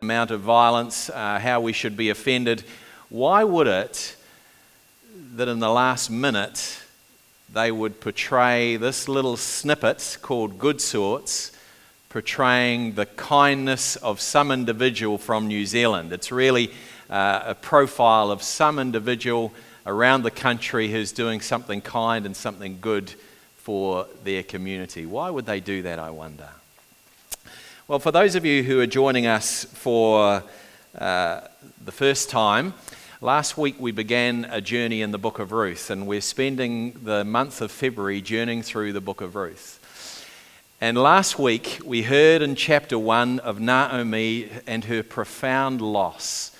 amount of violence, uh, how we should be offended. Why would it that in the last minute they would portray this little snippet called Good Sorts, portraying the kindness of some individual from New Zealand? It's really uh, a profile of some individual around the country who's doing something kind and something good for their community. Why would they do that, I wonder? Well, for those of you who are joining us for uh, the first time, last week we began a journey in the book of Ruth, and we're spending the month of February journeying through the book of Ruth. And last week we heard in chapter 1 of Naomi and her profound loss.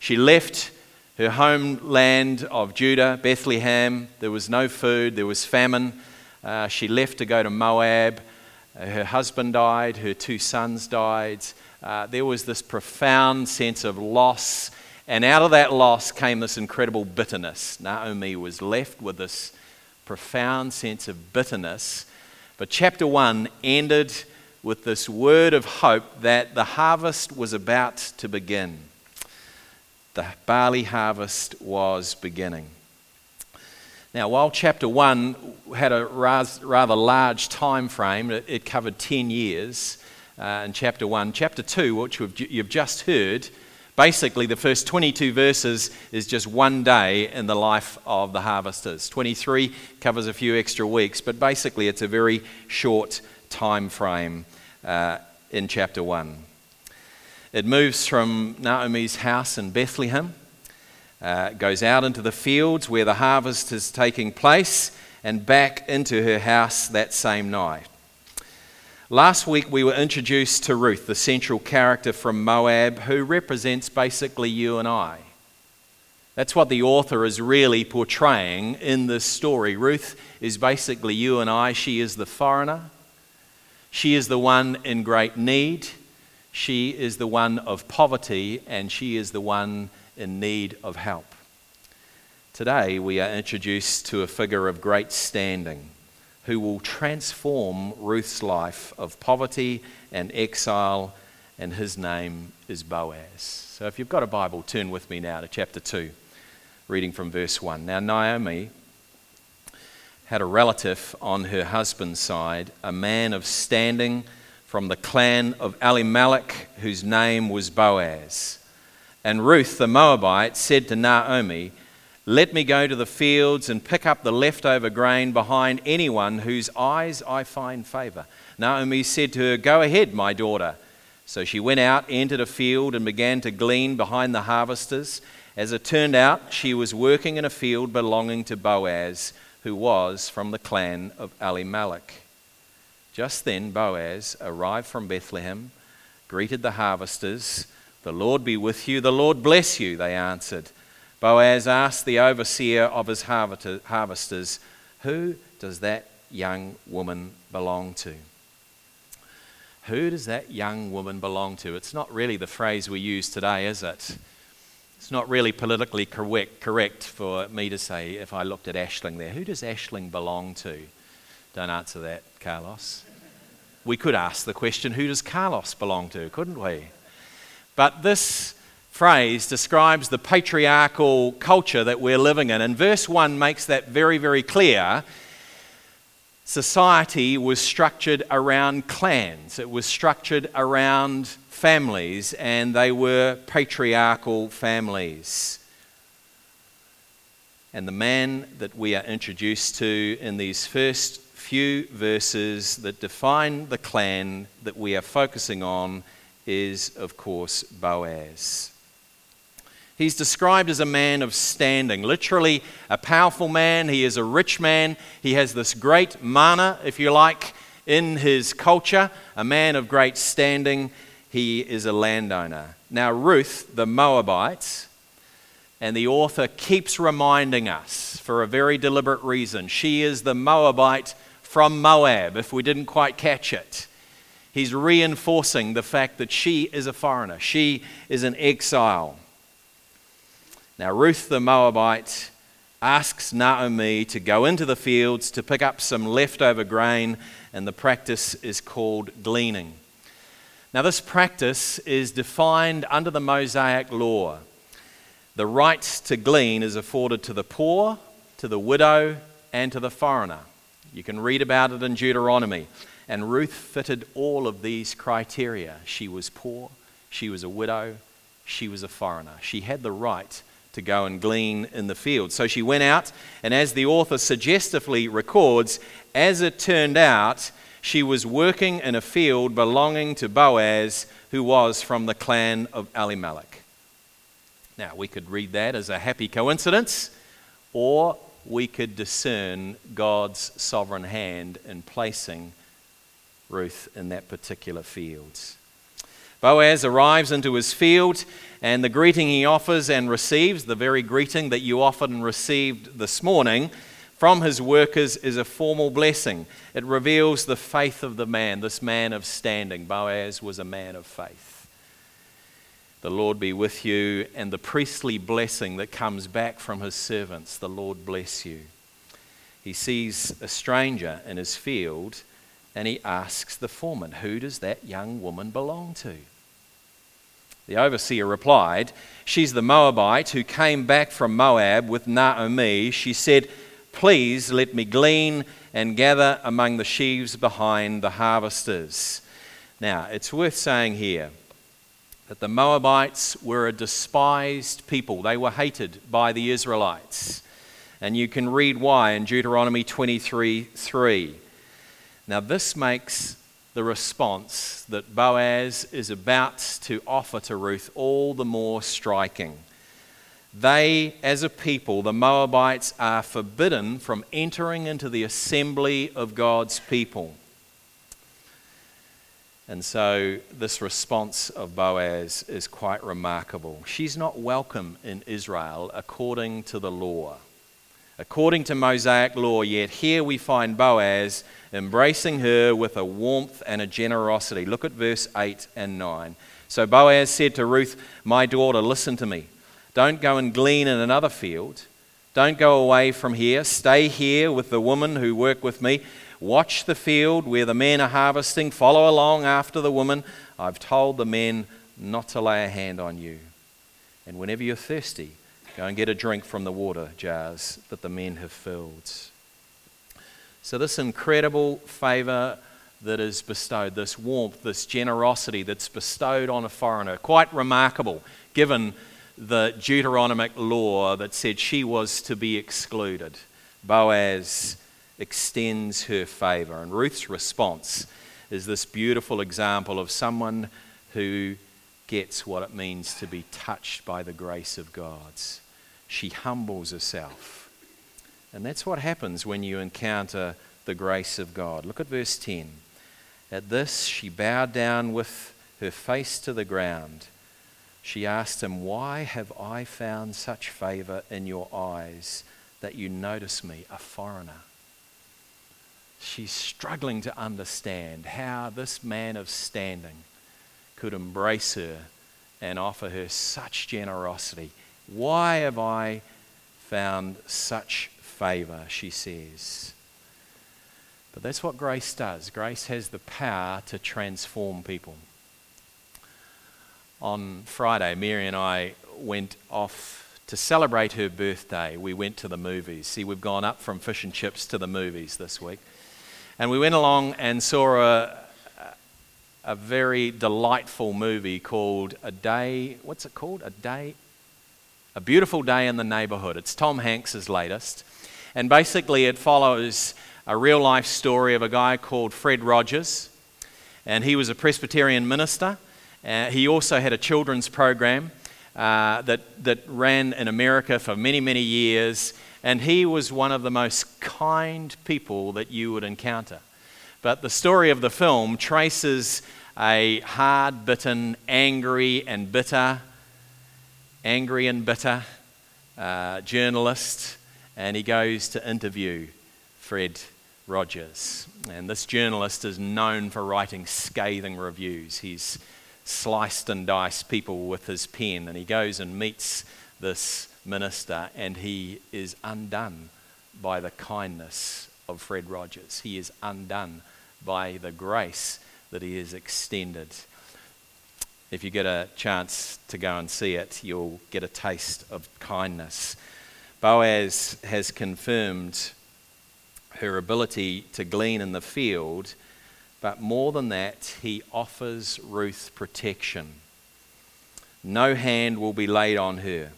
She left her homeland of Judah, Bethlehem. There was no food, there was famine. Uh, she left to go to Moab. Her husband died, her two sons died. Uh, there was this profound sense of loss, and out of that loss came this incredible bitterness. Naomi was left with this profound sense of bitterness. But chapter 1 ended with this word of hope that the harvest was about to begin. The barley harvest was beginning. Now, while chapter 1 had a rather large time frame, it covered 10 years uh, in chapter 1. Chapter 2, which you've just heard, basically the first 22 verses is just one day in the life of the harvesters. 23 covers a few extra weeks, but basically it's a very short time frame uh, in chapter 1. It moves from Naomi's house in Bethlehem uh, goes out into the fields where the harvest is taking place and back into her house that same night. Last week, we were introduced to Ruth, the central character from Moab, who represents basically you and I. That's what the author is really portraying in this story. Ruth is basically you and I. She is the foreigner, she is the one in great need, she is the one of poverty, and she is the one in need of help. Today, we are introduced to a figure of great standing who will transform Ruth's life of poverty and exile, and his name is Boaz. So, if you've got a Bible, turn with me now to chapter 2, reading from verse 1. Now, Naomi had a relative on her husband's side, a man of standing from the clan of Elimelech, whose name was Boaz. And Ruth the Moabite said to Naomi, Let me go to the fields and pick up the leftover grain behind anyone whose eyes I find favor. Naomi said to her, Go ahead, my daughter. So she went out, entered a field, and began to glean behind the harvesters. As it turned out, she was working in a field belonging to Boaz, who was from the clan of Elimelech. Just then, Boaz arrived from Bethlehem, greeted the harvesters, the Lord be with you, the Lord bless you, they answered. Boaz asked the overseer of his harvesters, Who does that young woman belong to? Who does that young woman belong to? It's not really the phrase we use today, is it? It's not really politically correct, correct for me to say if I looked at Ashling there. Who does Ashling belong to? Don't answer that, Carlos. We could ask the question, who does Carlos belong to, couldn't we? But this phrase describes the patriarchal culture that we're living in. And verse 1 makes that very, very clear. Society was structured around clans, it was structured around families, and they were patriarchal families. And the man that we are introduced to in these first few verses that define the clan that we are focusing on is, of course, Boaz. He's described as a man of standing, literally a powerful man. He is a rich man. He has this great mana, if you like, in his culture, a man of great standing. He is a landowner. Now, Ruth, the Moabite, and the author keeps reminding us for a very deliberate reason. She is the Moabite from Moab, if we didn't quite catch it he's reinforcing the fact that she is a foreigner, she is an exile. Now, Ruth the Moabite asks Naomi to go into the fields to pick up some leftover grain, and the practice is called gleaning. Now, this practice is defined under the Mosaic law. The right to glean is afforded to the poor, to the widow, and to the foreigner. You can read about it in Deuteronomy. And Ruth fitted all of these criteria. She was poor, she was a widow, she was a foreigner. She had the right to go and glean in the field. So she went out, and as the author suggestively records, as it turned out, she was working in a field belonging to Boaz, who was from the clan of Elimelech. Now, we could read that as a happy coincidence, or we could discern God's sovereign hand in placing Ruth in that particular field. Boaz arrives into his field, and the greeting he offers and receives, the very greeting that you offered and received this morning, from his workers is a formal blessing. It reveals the faith of the man, this man of standing. Boaz was a man of faith. The Lord be with you, and the priestly blessing that comes back from his servants, the Lord bless you. He sees a stranger in his field and he asks the foreman, Who does that young woman belong to? The overseer replied, She's the Moabite who came back from Moab with Naomi. She said, Please let me glean and gather among the sheaves behind the harvesters. Now, it's worth saying here that the Moabites were a despised people, they were hated by the Israelites. And you can read why in Deuteronomy 23 3. Now, this makes the response that Boaz is about to offer to Ruth all the more striking. They, as a people, the Moabites, are forbidden from entering into the assembly of God's people. And so, this response of Boaz is quite remarkable. She's not welcome in Israel according to the law. According to Mosaic law, yet here we find Boaz embracing her with a warmth and a generosity. Look at verse 8 and 9. So Boaz said to Ruth, My daughter, listen to me. Don't go and glean in another field. Don't go away from here. Stay here with the woman who work with me. Watch the field where the men are harvesting. Follow along after the woman. I've told the men not to lay a hand on you. And whenever you're thirsty, go and get a drink from the water jars that the men have filled. So, this incredible favor that is bestowed, this warmth, this generosity that's bestowed on a foreigner, quite remarkable given the Deuteronomic law that said she was to be excluded. Boaz extends her favor, and Ruth's response is this beautiful example of someone who gets what it means to be touched by the grace of God. She humbles herself and that's what happens when you encounter the grace of God. Look at verse 10. At this, she bowed down with her face to the ground. She asked him, Why have I found such favor in your eyes that you notice me, a foreigner? She's struggling to understand how this man of standing could embrace her and offer her such generosity. Why have I found such favor, she says. But that's what grace does. Grace has the power to transform people. On Friday, Mary and I went off to celebrate her birthday. We went to the movies. See, we've gone up from fish and chips to the movies this week. And we went along and saw a, a very delightful movie called A Day, what's it called? A Day, A Beautiful Day in the Neighborhood. It's Tom Hanks's latest. And basically, it follows a real life story of a guy called Fred Rogers. And he was a Presbyterian minister. Uh, he also had a children's program uh, that, that ran in America for many, many years. And he was one of the most kind people that you would encounter. But the story of the film traces a hard bitten, angry and bitter, angry and bitter uh, journalist and he goes to interview Fred Rogers. And this journalist is known for writing scathing reviews. He's sliced and diced people with his pen, and he goes and meets this minister, and he is undone by the kindness of Fred Rogers. He is undone by the grace that he has extended. If you get a chance to go and see it, you'll get a taste of kindness. Boaz has confirmed her ability to glean in the field, but more than that, he offers Ruth protection. No hand will be laid on her.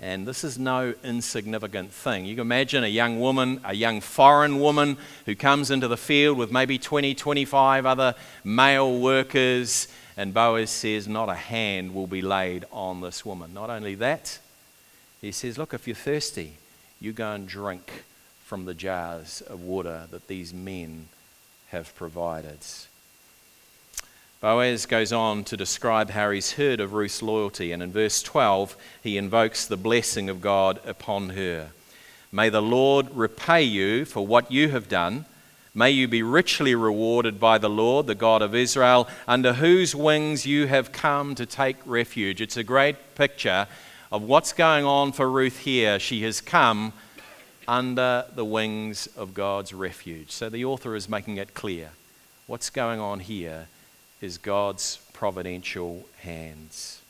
And this is no insignificant thing. You can imagine a young woman, a young foreign woman who comes into the field with maybe 20, 25 other male workers, and Boaz says, Not a hand will be laid on this woman. Not only that, he says, Look, if you're thirsty, you go and drink from the jars of water that these men have provided. Boaz goes on to describe how he's heard of Ruth's loyalty, and in verse 12, he invokes the blessing of God upon her. May the Lord repay you for what you have done. May you be richly rewarded by the Lord, the God of Israel, under whose wings you have come to take refuge. It's a great picture of what's going on for Ruth here. She has come under the wings of God's refuge. So the author is making it clear what's going on here is God's providential hands.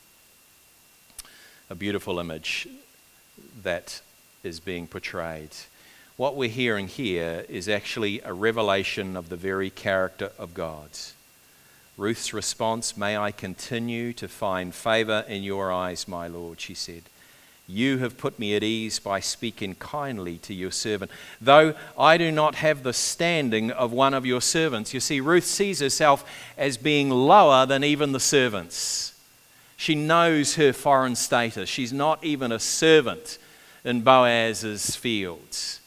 A beautiful image that is being portrayed. What we're hearing here is actually a revelation of the very character of God. Ruth's response, May I continue to find favor in your eyes, my Lord, she said. You have put me at ease by speaking kindly to your servant, though I do not have the standing of one of your servants. You see, Ruth sees herself as being lower than even the servants. She knows her foreign status. She's not even a servant in Boaz's fields.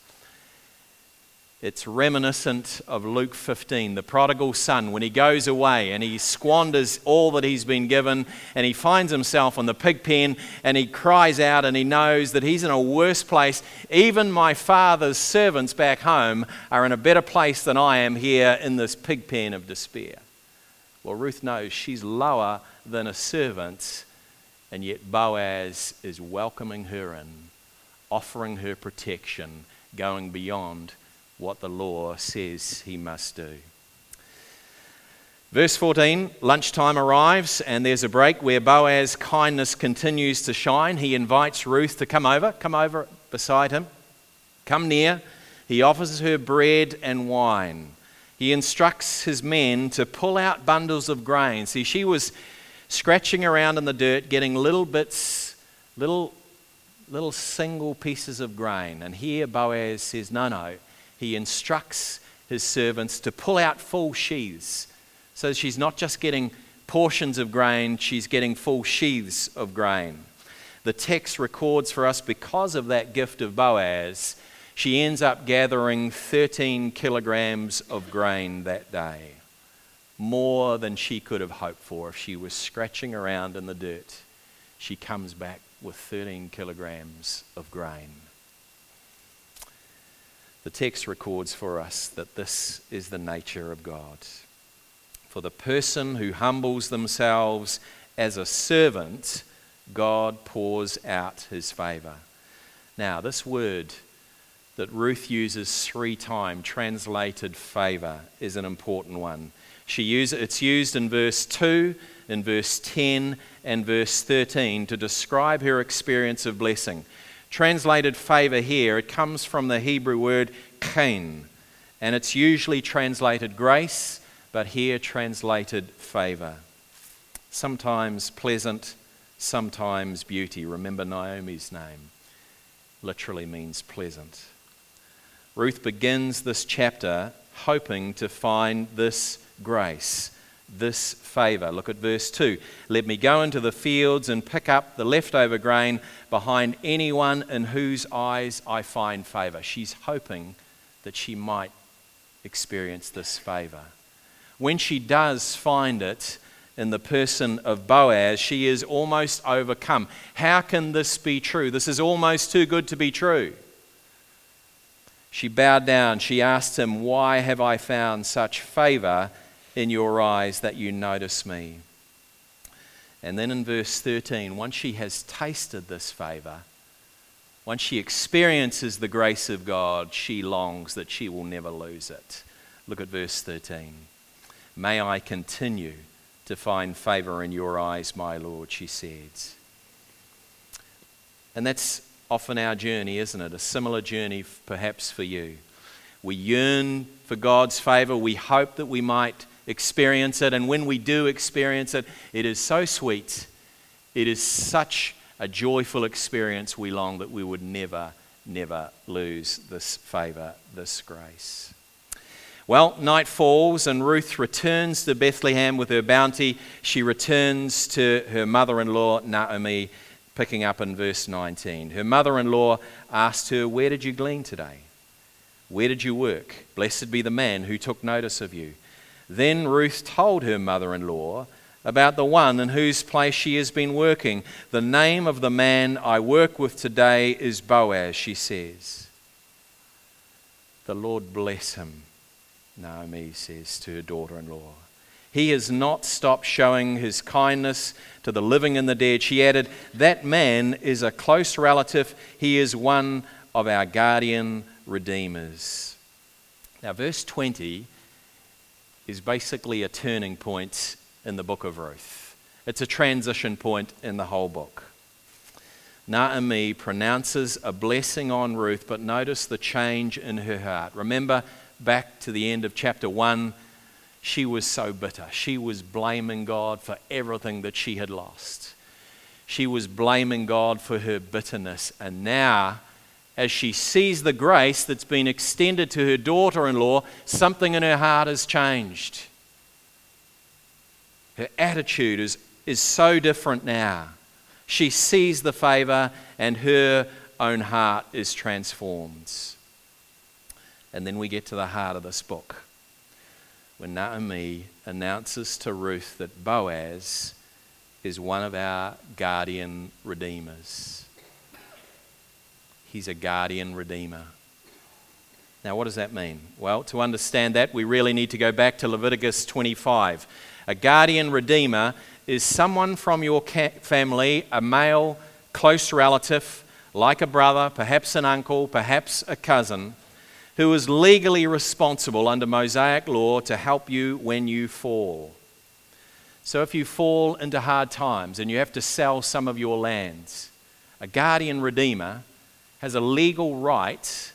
It's reminiscent of Luke 15, the prodigal son, when he goes away and he squanders all that he's been given and he finds himself in the pig pen and he cries out and he knows that he's in a worse place. Even my father's servants back home are in a better place than I am here in this pig pen of despair. Well, Ruth knows she's lower than a servant, and yet Boaz is welcoming her in, offering her protection, going beyond what the law says he must do. Verse 14, lunchtime arrives, and there's a break where Boaz's kindness continues to shine. He invites Ruth to come over, come over beside him, come near. He offers her bread and wine. He instructs his men to pull out bundles of grain. See, she was scratching around in the dirt, getting little bits, little, little single pieces of grain. And here Boaz says, No, no, he instructs his servants to pull out full sheaths. So she's not just getting portions of grain, she's getting full sheaths of grain. The text records for us because of that gift of Boaz, she ends up gathering 13 kilograms of grain that day. More than she could have hoped for if she was scratching around in the dirt. She comes back with 13 kilograms of grain. The text records for us that this is the nature of God. For the person who humbles themselves as a servant, God pours out his favor. Now, this word that Ruth uses three times, translated favor, is an important one. She use, it's used in verse 2, in verse 10, and verse 13 to describe her experience of blessing. Translated favor here, it comes from the Hebrew word chen, and it's usually translated grace, but here translated favor. Sometimes pleasant, sometimes beauty. Remember Naomi's name literally means pleasant. Ruth begins this chapter hoping to find this grace this favor. Look at verse 2. Let me go into the fields and pick up the leftover grain behind anyone in whose eyes I find favor. She's hoping that she might experience this favor. When she does find it in the person of Boaz, she is almost overcome. How can this be true? This is almost too good to be true. She bowed down. She asked him, Why have I found such favor in your eyes that you notice me. And then in verse 13, once she has tasted this favor, once she experiences the grace of God, she longs that she will never lose it. Look at verse 13. May I continue to find favor in your eyes, my Lord, she said. And that's often our journey, isn't it? A similar journey, perhaps, for you. We yearn for God's favor. We hope that we might experience it. And when we do experience it, it is so sweet. It is such a joyful experience. We long that we would never, never lose this favor, this grace. Well, night falls and Ruth returns to Bethlehem with her bounty. She returns to her mother in law, Naomi, picking up in verse 19. Her mother in law asked her, Where did you glean today? Where did you work? Blessed be the man who took notice of you. Then Ruth told her mother in law about the one in whose place she has been working. The name of the man I work with today is Boaz, she says. The Lord bless him Naomi says to her daughter in law. He has not stopped showing his kindness to the living and the dead. She added, That man is a close relative. He is one of our guardian redeemers. Now, verse 20 is basically a turning point in the book of Ruth. It's a transition point in the whole book. Naomi pronounces a blessing on Ruth, but notice the change in her heart. Remember, back to the end of chapter 1, she was so bitter. She was blaming God for everything that she had lost. She was blaming God for her bitterness. And now, as she sees the grace that's been extended to her daughter in law, something in her heart has changed. Her attitude is, is so different now. She sees the favor, and her own heart is transformed. And then we get to the heart of this book when Naomi announces to Ruth that Boaz is one of our guardian redeemers. He's a guardian redeemer. Now, what does that mean? Well, to understand that, we really need to go back to Leviticus 25. A guardian redeemer is someone from your family, a male, close relative, like a brother, perhaps an uncle, perhaps a cousin, who is legally responsible under Mosaic law to help you when you fall. So, if you fall into hard times and you have to sell some of your lands, a guardian redeemer has a legal right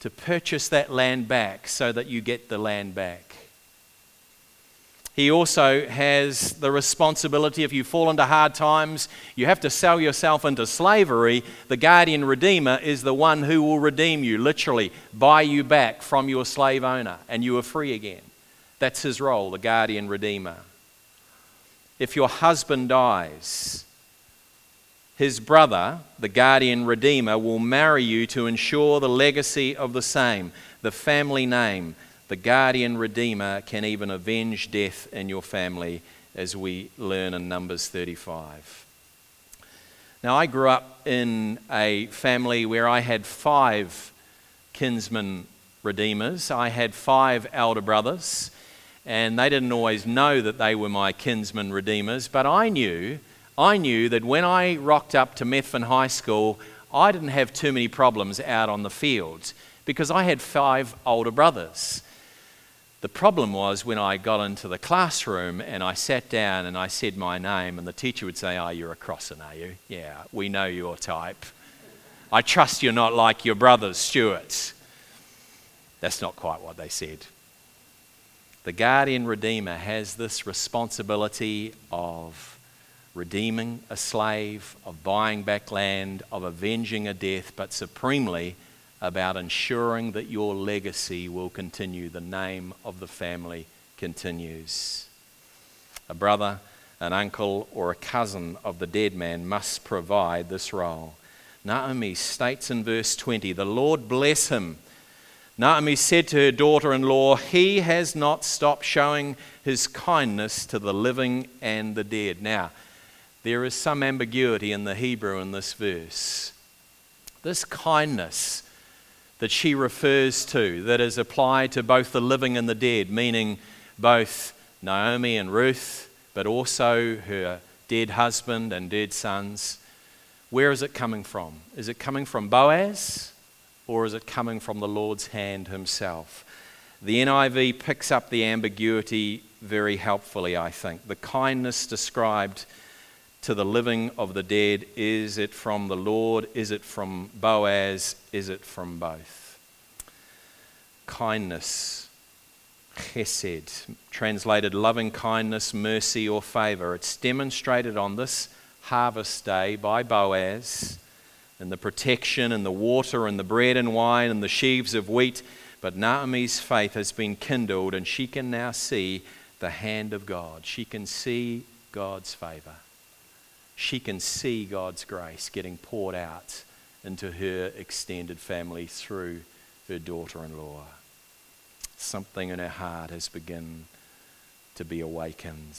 to purchase that land back so that you get the land back. He also has the responsibility, if you fall into hard times, you have to sell yourself into slavery. The guardian redeemer is the one who will redeem you, literally, buy you back from your slave owner, and you are free again. That's his role, the guardian redeemer. If your husband dies, his brother, the guardian redeemer, will marry you to ensure the legacy of the same, the family name the guardian redeemer can even avenge death in your family, as we learn in Numbers 35. Now, I grew up in a family where I had five kinsman redeemers. I had five elder brothers, and they didn't always know that they were my kinsman redeemers, but I knew. I knew that when I rocked up to Methven High School, I didn't have too many problems out on the fields because I had five older brothers. The problem was when I got into the classroom and I sat down and I said my name, and the teacher would say, Oh, you're a Crossan, are you? Yeah, we know your type. I trust you're not like your brothers, Stuart. That's not quite what they said. The guardian redeemer has this responsibility of redeeming a slave, of buying back land, of avenging a death, but supremely, about ensuring that your legacy will continue, the name of the family continues. A brother, an uncle, or a cousin of the dead man must provide this role. Naomi states in verse 20, The Lord bless him. Naomi said to her daughter in law, He has not stopped showing his kindness to the living and the dead. Now, there is some ambiguity in the Hebrew in this verse. This kindness that she refers to that is applied to both the living and the dead, meaning both Naomi and Ruth, but also her dead husband and dead sons. Where is it coming from? Is it coming from Boaz or is it coming from the Lord's hand himself? The NIV picks up the ambiguity very helpfully, I think. The kindness described to the living of the dead is it from the Lord? Is it from Boaz? Is it from both? Kindness, chesed, translated loving kindness, mercy, or favor. It's demonstrated on this harvest day by Boaz and the protection and the water and the bread and wine and the sheaves of wheat but Naomi's faith has been kindled, and she can now see the hand of God. She can see God's favor. She can see God's grace getting poured out into her extended family through her daughter in law. Something in her heart has begun to be awakened.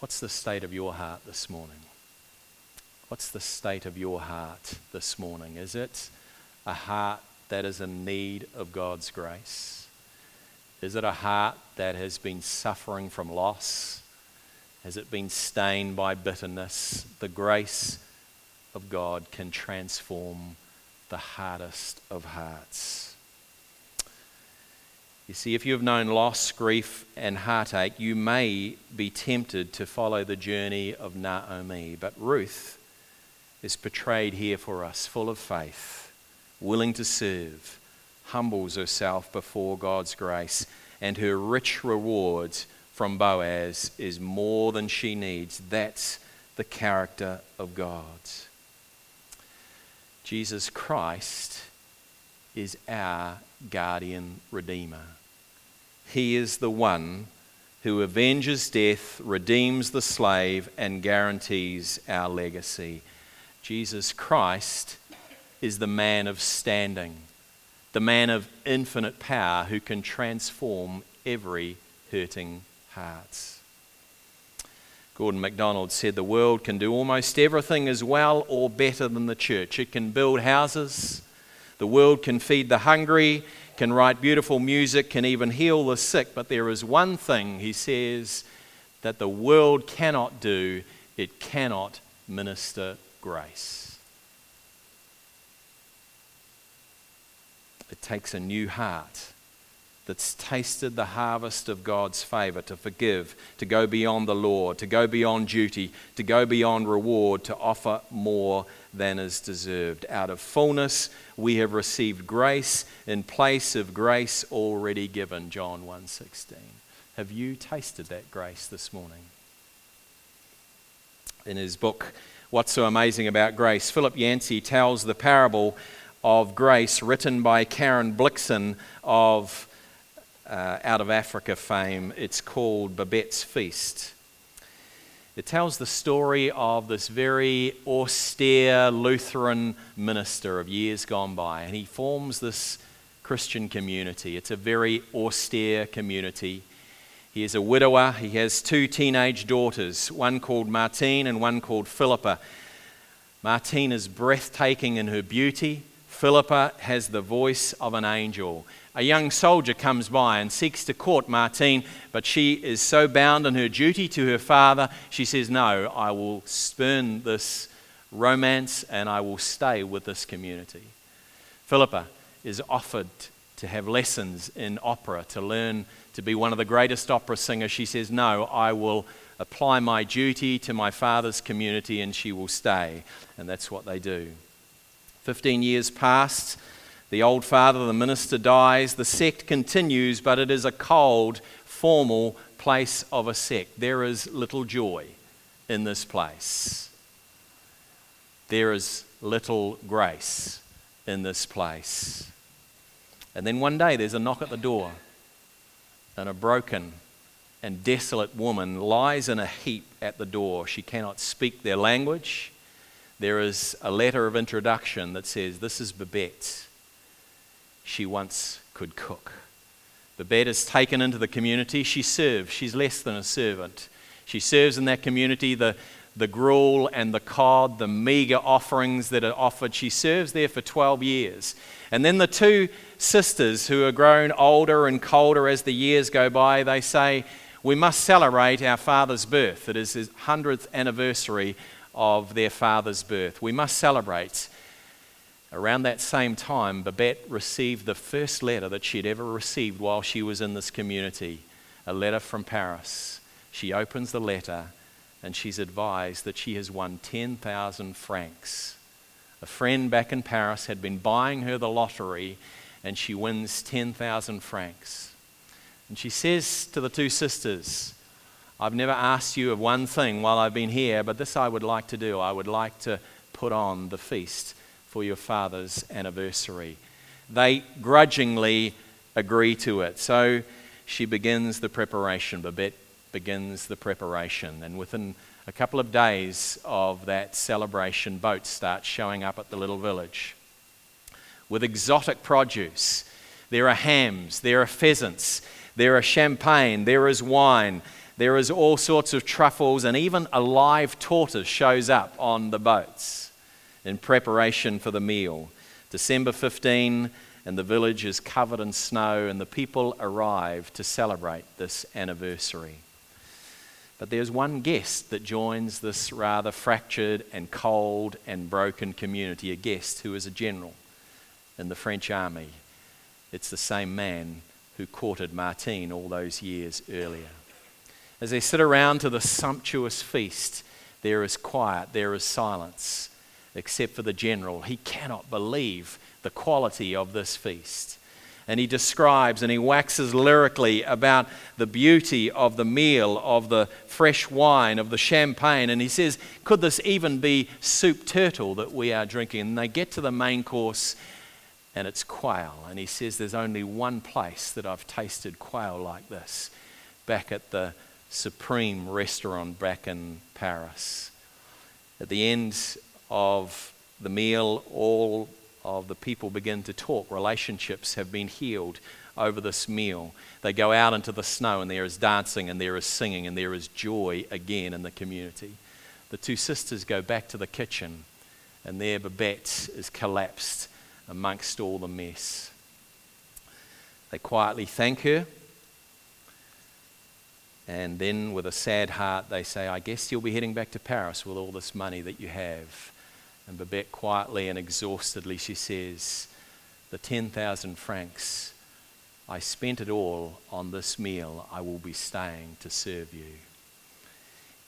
What's the state of your heart this morning? What's the state of your heart this morning? Is it a heart that is in need of God's grace? Is it a heart that has been suffering from loss? Has it been stained by bitterness? The grace of God can transform the hardest of hearts. You see, if you have known loss, grief, and heartache, you may be tempted to follow the journey of Naomi. But Ruth is portrayed here for us, full of faith willing to serve, humbles herself before God's grace, and her rich reward from Boaz is more than she needs. That's the character of God. Jesus Christ is our guardian redeemer. He is the one who avenges death, redeems the slave, and guarantees our legacy. Jesus Christ is the man of standing, the man of infinite power who can transform every hurting heart. Gordon MacDonald said the world can do almost everything as well or better than the church. It can build houses, the world can feed the hungry, can write beautiful music, can even heal the sick. But there is one thing, he says, that the world cannot do it cannot minister grace. It takes a new heart that's tasted the harvest of God's favor to forgive, to go beyond the law, to go beyond duty, to go beyond reward, to offer more than is deserved. Out of fullness, we have received grace in place of grace already given. John 1:16. Have you tasted that grace this morning? In his book, What's So Amazing About Grace, Philip Yancey tells the parable of Grace, written by Karen Blixen of uh, Out of Africa fame. It's called Babette's Feast. It tells the story of this very austere Lutheran minister of years gone by, and he forms this Christian community. It's a very austere community. He is a widower. He has two teenage daughters, one called Martine and one called Philippa. Martine is breathtaking in her beauty. Philippa has the voice of an angel. A young soldier comes by and seeks to court Martine, but she is so bound in her duty to her father, she says, No, I will spurn this romance and I will stay with this community. Philippa is offered to have lessons in opera, to learn to be one of the greatest opera singers. She says, No, I will apply my duty to my father's community and she will stay. And that's what they do. 15 years past, the old father, the minister, dies. The sect continues, but it is a cold, formal place of a sect. There is little joy in this place. There is little grace in this place. And then one day there's a knock at the door, and a broken and desolate woman lies in a heap at the door. She cannot speak their language there is a letter of introduction that says, This is Babette. She once could cook. The Babette is taken into the community. She serves. She's less than a servant. She serves in that community the, the gruel and the cod, the meager offerings that are offered. She serves there for 12 years. And then the two sisters, who are grown older and colder as the years go by, they say, We must celebrate our father's birth. It is his 100th anniversary of their father's birth. We must celebrate. Around that same time, Babette received the first letter that she'd ever received while she was in this community a letter from Paris. She opens the letter and she's advised that she has won 10,000 francs. A friend back in Paris had been buying her the lottery and she wins 10,000 francs. And she says to the two sisters, I've never asked you of one thing while I've been here, but this I would like to do. I would like to put on the feast for your father's anniversary. They grudgingly agree to it. So she begins the preparation. Babette begins the preparation. And within a couple of days of that celebration, boats start showing up at the little village with exotic produce. There are hams, there are pheasants, there are champagne, there is wine, there is all sorts of truffles, and even a live tortoise shows up on the boats in preparation for the meal. December 15, and the village is covered in snow, and the people arrive to celebrate this anniversary. But there's one guest that joins this rather fractured and cold and broken community, a guest who is a general in the French army. It's the same man who courted Martine all those years earlier. As they sit around to the sumptuous feast, there is quiet, there is silence, except for the general. He cannot believe the quality of this feast. And he describes and he waxes lyrically about the beauty of the meal, of the fresh wine, of the champagne. And he says, Could this even be soup turtle that we are drinking? And they get to the main course and it's quail. And he says, There's only one place that I've tasted quail like this back at the Supreme restaurant back in Paris. At the end of the meal, all of the people begin to talk. Relationships have been healed over this meal. They go out into the snow, and there is dancing, and there is singing, and there is joy again in the community. The two sisters go back to the kitchen, and there Babette is collapsed amongst all the mess. They quietly thank her. And then, with a sad heart, they say, I guess you'll be heading back to Paris with all this money that you have. And Babette quietly and exhaustedly she says, The 10,000 francs, I spent it all on this meal. I will be staying to serve you.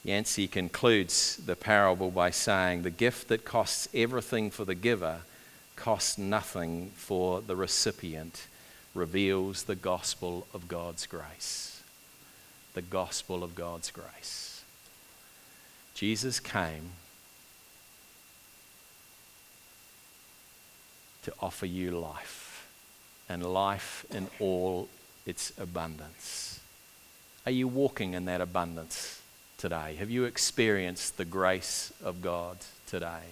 Yancey concludes the parable by saying, The gift that costs everything for the giver costs nothing for the recipient reveals the gospel of God's grace. The gospel of God's grace. Jesus came to offer you life and life in all its abundance. Are you walking in that abundance today? Have you experienced the grace of God today?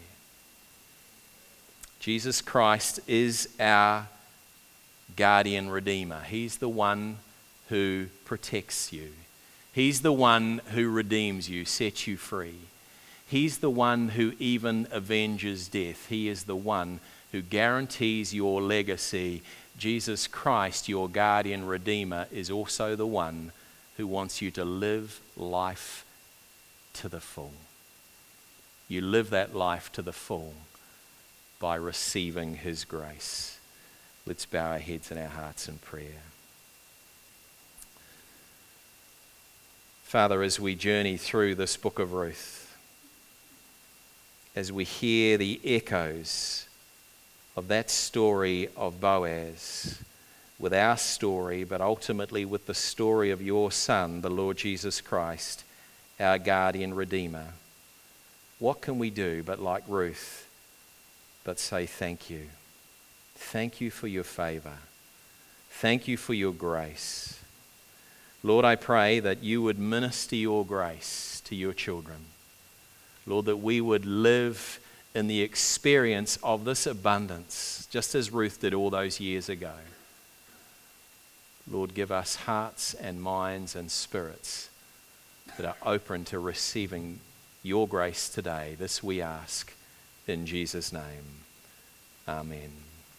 Jesus Christ is our guardian redeemer. He's the one who protects you. He's the one who redeems you, sets you free. He's the one who even avenges death. He is the one who guarantees your legacy, Jesus Christ, your guardian redeemer, is also the one who wants you to live life to the full. You live that life to the full by receiving his grace. Let's bow our heads and our hearts in prayer. Father, as we journey through this book of Ruth, as we hear the echoes of that story of Boaz with our story, but ultimately with the story of your Son, the Lord Jesus Christ, our guardian Redeemer. What can we do but, like Ruth, but say thank you? Thank you for your favor. Thank you for your grace. Lord, I pray that you would minister your grace to your children. Lord, that we would live in the experience of this abundance, just as Ruth did all those years ago. Lord, give us hearts and minds and spirits that are open to receiving your grace today. This we ask in Jesus' name. Amen.